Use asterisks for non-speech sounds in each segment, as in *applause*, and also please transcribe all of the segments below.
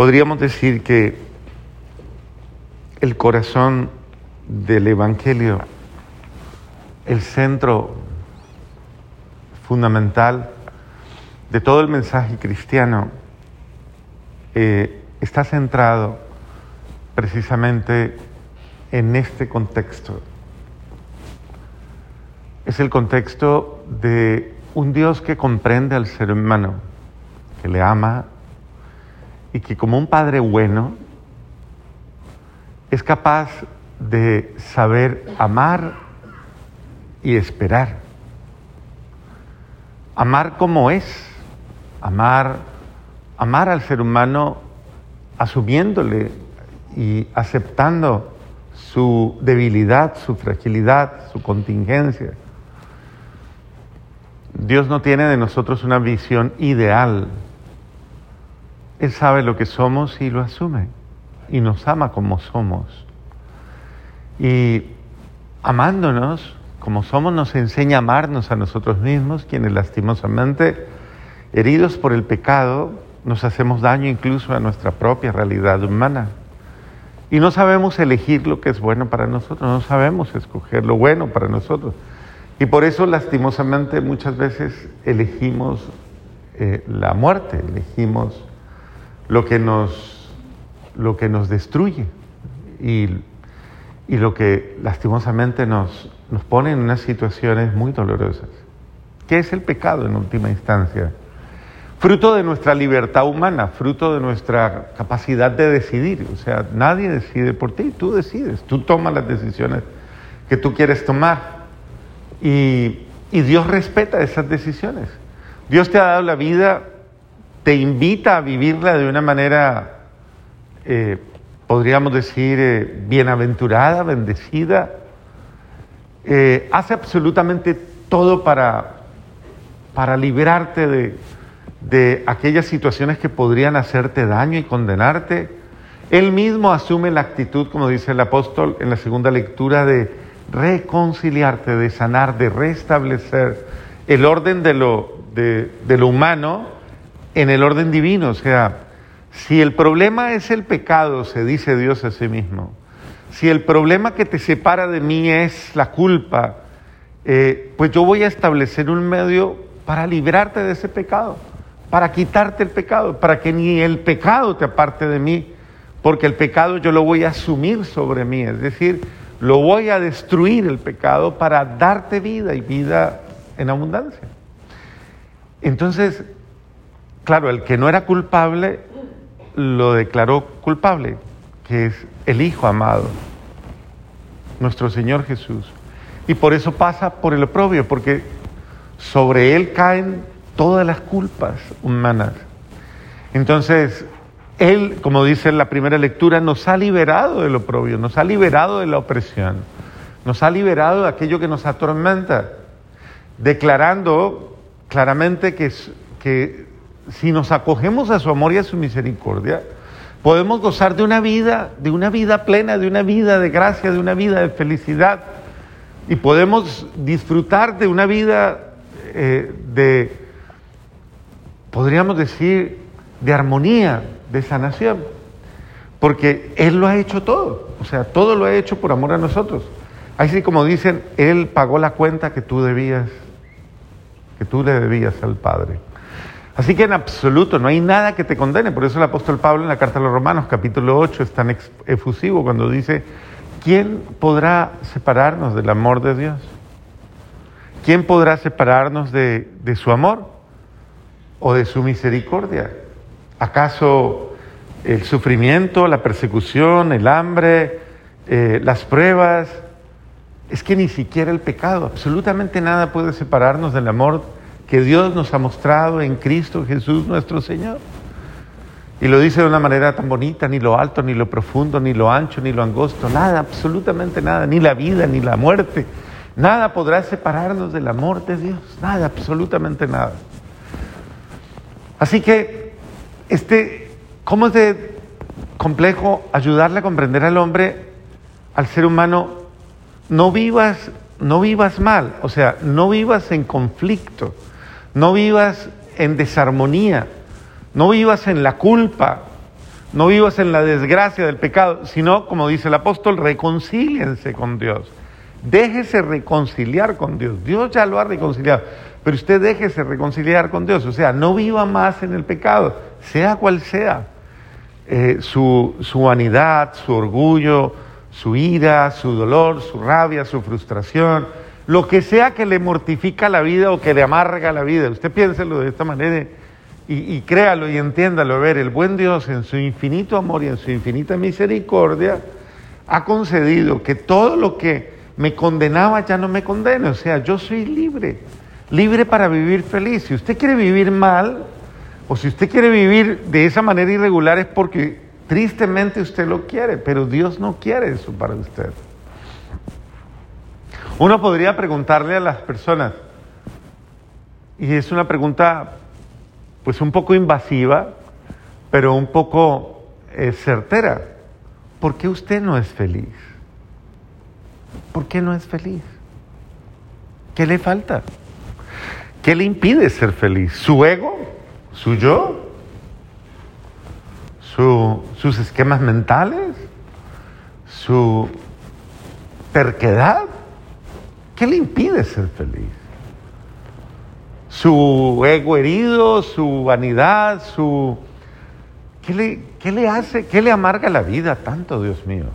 Podríamos decir que el corazón del Evangelio, el centro fundamental de todo el mensaje cristiano, eh, está centrado precisamente en este contexto. Es el contexto de un Dios que comprende al ser humano, que le ama y que como un padre bueno es capaz de saber amar y esperar. Amar como es, amar, amar al ser humano asumiéndole y aceptando su debilidad, su fragilidad, su contingencia. Dios no tiene de nosotros una visión ideal. Él sabe lo que somos y lo asume y nos ama como somos. Y amándonos como somos nos enseña a amarnos a nosotros mismos, quienes lastimosamente, heridos por el pecado, nos hacemos daño incluso a nuestra propia realidad humana. Y no sabemos elegir lo que es bueno para nosotros, no sabemos escoger lo bueno para nosotros. Y por eso lastimosamente muchas veces elegimos eh, la muerte, elegimos lo que nos, lo que nos destruye y, y lo que lastimosamente nos, nos pone en unas situaciones muy dolorosas. ¿Qué es el pecado en última instancia? Fruto de nuestra libertad humana, fruto de nuestra capacidad de decidir. O sea, nadie decide por ti, tú decides, tú tomas las decisiones que tú quieres tomar. Y, y Dios respeta esas decisiones. Dios te ha dado la vida, te invita a vivirla de una manera, eh, podríamos decir, eh, bienaventurada, bendecida. Eh, hace absolutamente todo para, para liberarte de, de aquellas situaciones que podrían hacerte daño y condenarte. Él mismo asume la actitud, como dice el apóstol en la segunda lectura, de reconciliarte, de sanar, de restablecer el orden de lo, de lo humano en el orden divino. O sea, si el problema es el pecado, se dice Dios a sí mismo, si el problema que te separa de mí es la culpa, eh, pues yo voy a establecer un medio para librarte de ese pecado, para quitarte el pecado, para que ni el pecado te aparte de mí, porque el pecado yo lo voy a asumir sobre mí, es decir, lo voy a destruir el pecado para darte vida y vida en abundancia. Entonces, claro, el que no era culpable lo declaró culpable, que es el Hijo amado, nuestro Señor Jesús. Y por eso pasa por el oprobio, porque sobre Él caen todas las culpas humanas. Entonces, Él, como dice en la primera lectura, nos ha liberado del oprobio, nos ha liberado de la opresión, nos ha liberado de aquello que nos atormenta, declarando claramente que, que si nos acogemos a su amor y a su misericordia, podemos gozar de una vida, de una vida plena, de una vida de gracia, de una vida de felicidad. Y podemos disfrutar de una vida eh, de, podríamos decir, de armonía, de sanación. Porque Él lo ha hecho todo. O sea, todo lo ha hecho por amor a nosotros. Así como dicen, Él pagó la cuenta que tú debías, que tú le debías al Padre. Así que en absoluto no hay nada que te condene. Por eso el apóstol Pablo en la carta a los Romanos, capítulo 8, es tan efusivo cuando dice, ¿quién podrá separarnos del amor de Dios? ¿Quién podrá separarnos de, de su amor o de su misericordia? ¿Acaso el sufrimiento, la persecución, el hambre, eh, las pruebas? Es que ni siquiera el pecado, absolutamente nada puede separarnos del amor que Dios nos ha mostrado en Cristo Jesús nuestro Señor. Y lo dice de una manera tan bonita, ni lo alto, ni lo profundo, ni lo ancho, ni lo angosto, nada, absolutamente nada, ni la vida, ni la muerte, nada podrá separarnos del amor de Dios, nada, absolutamente nada. Así que, este, ¿cómo es de complejo ayudarle a comprender al hombre, al ser humano? No vivas, no vivas mal, o sea, no vivas en conflicto no vivas en desarmonía, no vivas en la culpa, no vivas en la desgracia del pecado, sino, como dice el apóstol, reconcíliense con Dios. Déjese reconciliar con Dios. Dios ya lo ha reconciliado, pero usted déjese reconciliar con Dios. O sea, no viva más en el pecado, sea cual sea. Eh, su, su vanidad, su orgullo, su ira, su dolor, su rabia, su frustración, lo que sea que le mortifica la vida o que le amarga la vida. Usted piénselo de esta manera y, créalo y entiéndalo. A ver, el buen Dios en su infinito amor y en su infinita misericordia ha concedido que todo lo que me condenaba ya no me condene. O sea, yo soy libre, libre para vivir feliz. Si usted quiere vivir mal o si usted quiere vivir de esa manera irregular es porque tristemente usted lo quiere, pero Dios no quiere eso para usted. Uno podría preguntarle a las personas, y es una pregunta pues un poco invasiva, pero un poco eh, certera. ¿Por qué usted no es feliz? ¿Por qué no es feliz? ¿Qué le falta? ¿Qué le impide ser feliz? ¿Su ego? ¿Su yo? ¿Sus esquemas mentales? ¿Su terquedad? ¿Qué le impide ser feliz? su ego herido, su vanidad, su... ¿Qué le, ¿Qué le, hace, qué le amarga la vida tanto, Dios mío?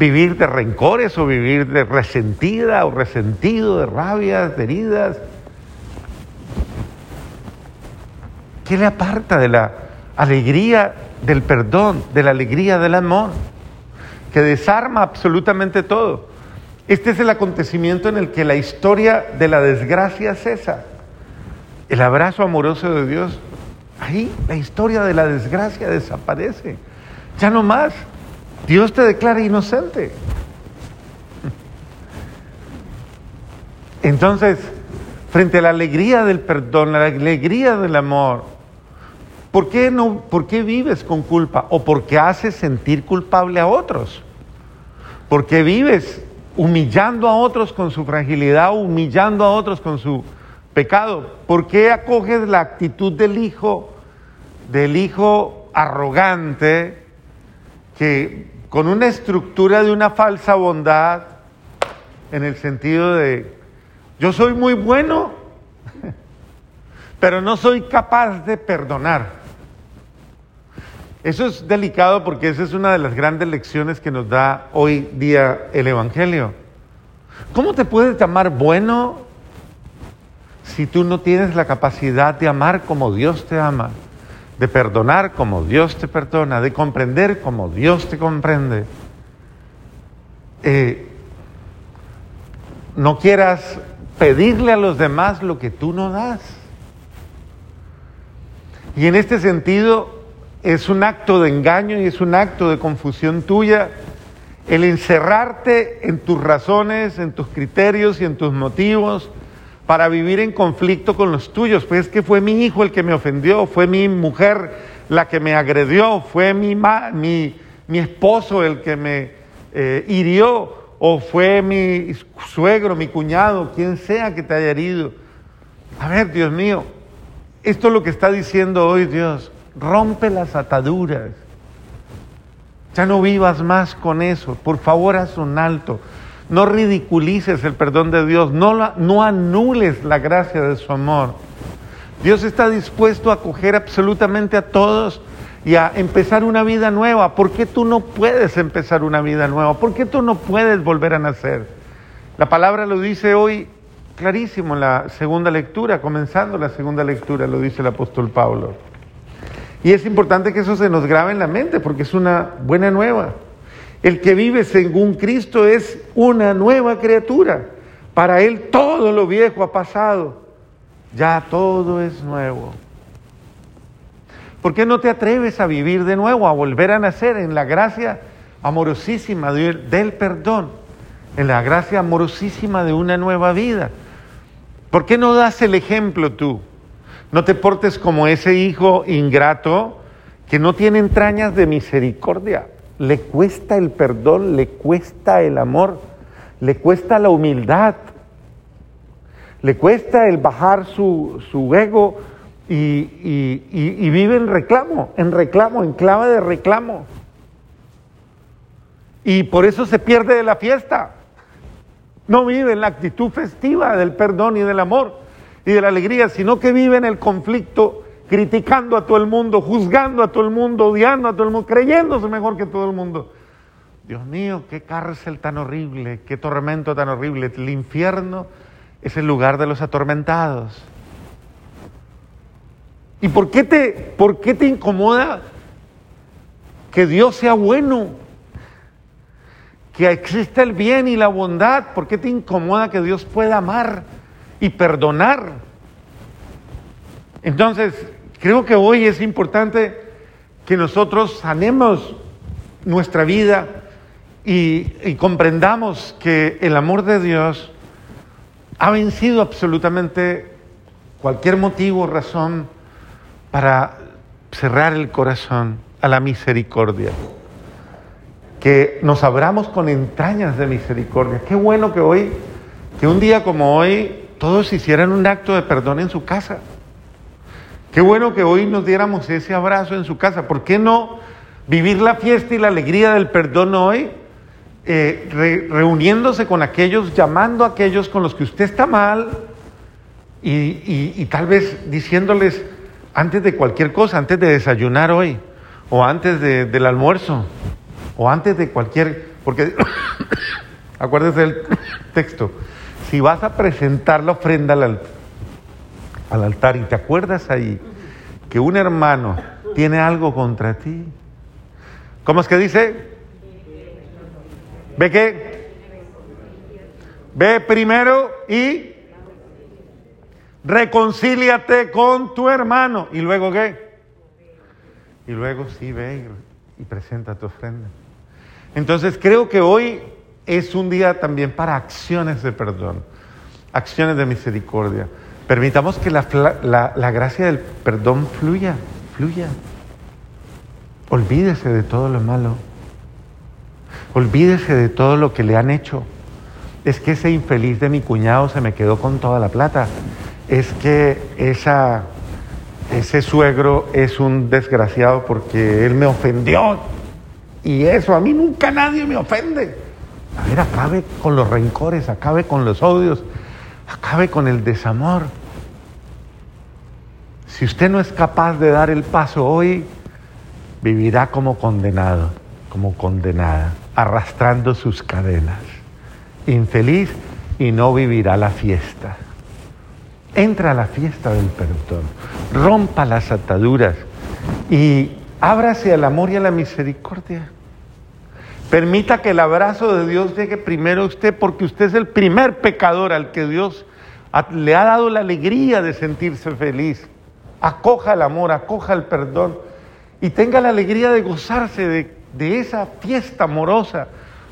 ¿Vivir de rencores o vivir de resentida o resentido, de rabias, de heridas? ¿Qué le aparta de la alegría del perdón, de la alegría del amor? Que desarma absolutamente todo. Este es el acontecimiento en el que la historia de la desgracia cesa el abrazo amoroso de Dios, ahí la historia de la desgracia desaparece. Ya no más. Dios te declara inocente. Entonces, frente a la alegría del perdón, la alegría del amor, ¿por qué, no, ¿por qué vives con culpa? ¿O por qué haces sentir culpable a otros? ¿Por qué vives humillando a otros con su fragilidad, humillando a otros con su pecado. ¿Por qué acoges la actitud del hijo, del hijo arrogante, que con una estructura de una falsa bondad, en el sentido de, yo soy muy bueno, *laughs* pero no soy capaz de perdonar? Eso es delicado porque esa es una de las grandes lecciones que nos da hoy día el Evangelio. ¿Cómo te puedes llamar bueno si tú no tienes la capacidad de amar como Dios te ama, de perdonar como Dios te perdona, de comprender como Dios te comprende, eh, no quieras pedirle a los demás lo que tú no das. Y en este sentido es un acto de engaño y es un acto de confusión tuya el encerrarte en tus razones, en tus criterios y en tus motivos para vivir en conflicto con los tuyos. Pues es que fue mi hijo el que me ofendió, fue mi mujer la que me agredió, fue mi, mi, mi esposo el que me eh, hirió, o fue mi suegro, mi cuñado, quien sea que te haya herido. A ver, Dios mío, esto es lo que está diciendo hoy Dios. Rompe las ataduras. Ya no vivas más con eso. Por favor, haz un alto. No ridiculices el perdón de Dios, no, no anules la gracia de su amor. Dios está dispuesto a acoger absolutamente a todos y a empezar una vida nueva. ¿Por qué tú no puedes empezar una vida nueva? ¿Por qué tú no puedes volver a nacer? La palabra lo dice hoy clarísimo en la segunda lectura, comenzando la segunda lectura, lo dice el apóstol Pablo. Y es importante que eso se nos grabe en la mente porque es una buena nueva. El que vive según Cristo es una nueva criatura. Para él todo lo viejo ha pasado. Ya todo es nuevo. ¿Por qué no te atreves a vivir de nuevo, a volver a nacer en la gracia amorosísima del perdón, en la gracia amorosísima de una nueva vida? ¿Por qué no das el ejemplo tú? No te portes como ese hijo ingrato que no tiene entrañas de misericordia le cuesta el perdón, le cuesta el amor, le cuesta la humildad, le cuesta el bajar su, ego y, vive en reclamo, en reclamo, en clave de reclamo. Y por eso se pierde de la fiesta. No vive en la actitud festiva del perdón y del amor y de la alegría, sino que vive en el conflicto, criticando a todo el mundo, juzgando a todo el mundo, odiando a todo el mundo, creyéndose mejor que todo el mundo. Dios mío, qué cárcel tan horrible, qué tormento tan horrible. El infierno es el lugar de los atormentados. ¿Y por qué te, por qué te incomoda que Dios sea bueno? Que exista el bien y la bondad. ¿Por qué te incomoda que Dios pueda amar y perdonar? Entonces, creo que hoy es importante que nosotros sanemos nuestra vida y, comprendamos que el amor de Dios ha vencido absolutamente cualquier motivo o razón para cerrar el corazón a la misericordia. Que nos abramos con entrañas de misericordia. Qué bueno que hoy, que un día como hoy, todos hicieran un acto de perdón en su casa. Qué bueno que hoy nos diéramos ese abrazo en su casa. ¿Por qué no vivir la fiesta y la alegría del perdón hoy? Eh, reuniéndose con aquellos, llamando a aquellos con los que usted está mal y tal vez diciéndoles, antes de cualquier cosa, antes de desayunar hoy, o antes del almuerzo, o antes de cualquier, porque *coughs* acuérdese del *coughs* texto, si vas a presentar la ofrenda al, al altar y te acuerdas ahí que un hermano tiene algo contra ti, ¿cómo es que dice? ¿Ve qué? Ve primero y reconcíliate con tu hermano. ¿Y luego qué? Y luego sí, ve y, presenta tu ofrenda. Entonces creo que hoy es un día también para acciones de perdón, acciones de misericordia. Permitamos que la, la, gracia del perdón fluya, fluya. Olvídese de todo lo malo. Olvídese de todo lo que le han hecho. Es que ese infeliz de mi cuñado se me quedó con toda la plata es que esa, ese suegro es un desgraciado porque él me ofendió. Y eso, a mí nunca nadie me ofende. A ver, acabe con los rencores, acabe con los odios, acabe con el desamor. Si usted no es capaz de dar el paso hoy, vivirá como condenado, como condenada, arrastrando sus cadenas, infeliz y no vivirá la fiesta. Entra a la fiesta del perdón, rompa las ataduras y ábrase al amor y a la misericordia. Permita que el abrazo de Dios llegue primero a usted porque usted es el primer pecador al que Dios le ha dado la alegría de sentirse feliz. Acoja el amor, acoja el perdón y tenga la alegría de gozarse de, esa fiesta amorosa,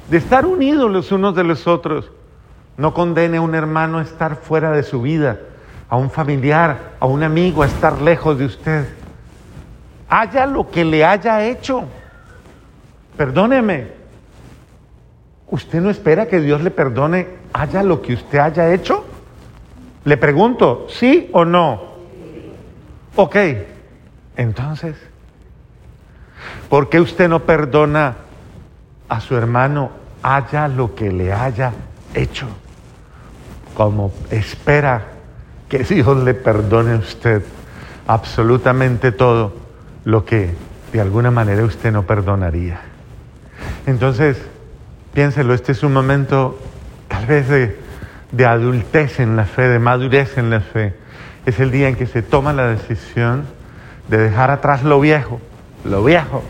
de estar unidos los unos de los otros. No condene a un hermano a estar fuera de su vida a un familiar, a un amigo a estar lejos de usted. Haya lo que le haya hecho. Perdóneme. ¿Usted no espera que Dios le perdone haya lo que usted haya hecho? Le pregunto, ¿sí o no? Ok, entonces, ¿por qué usted no perdona a su hermano haya lo que le haya hecho? Como espera que Dios le perdone a usted absolutamente todo lo que de alguna manera usted no perdonaría. Entonces, piénselo, este es un momento tal vez de, de adultez en la fe, de madurez en la fe. Es el día en que se toma la decisión de dejar atrás lo viejo, lo viejo,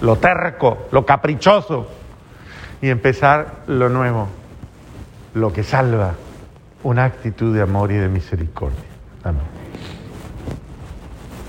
lo terco, lo caprichoso, y empezar lo nuevo, lo que salva, una actitud de amor y de misericordia. Amén.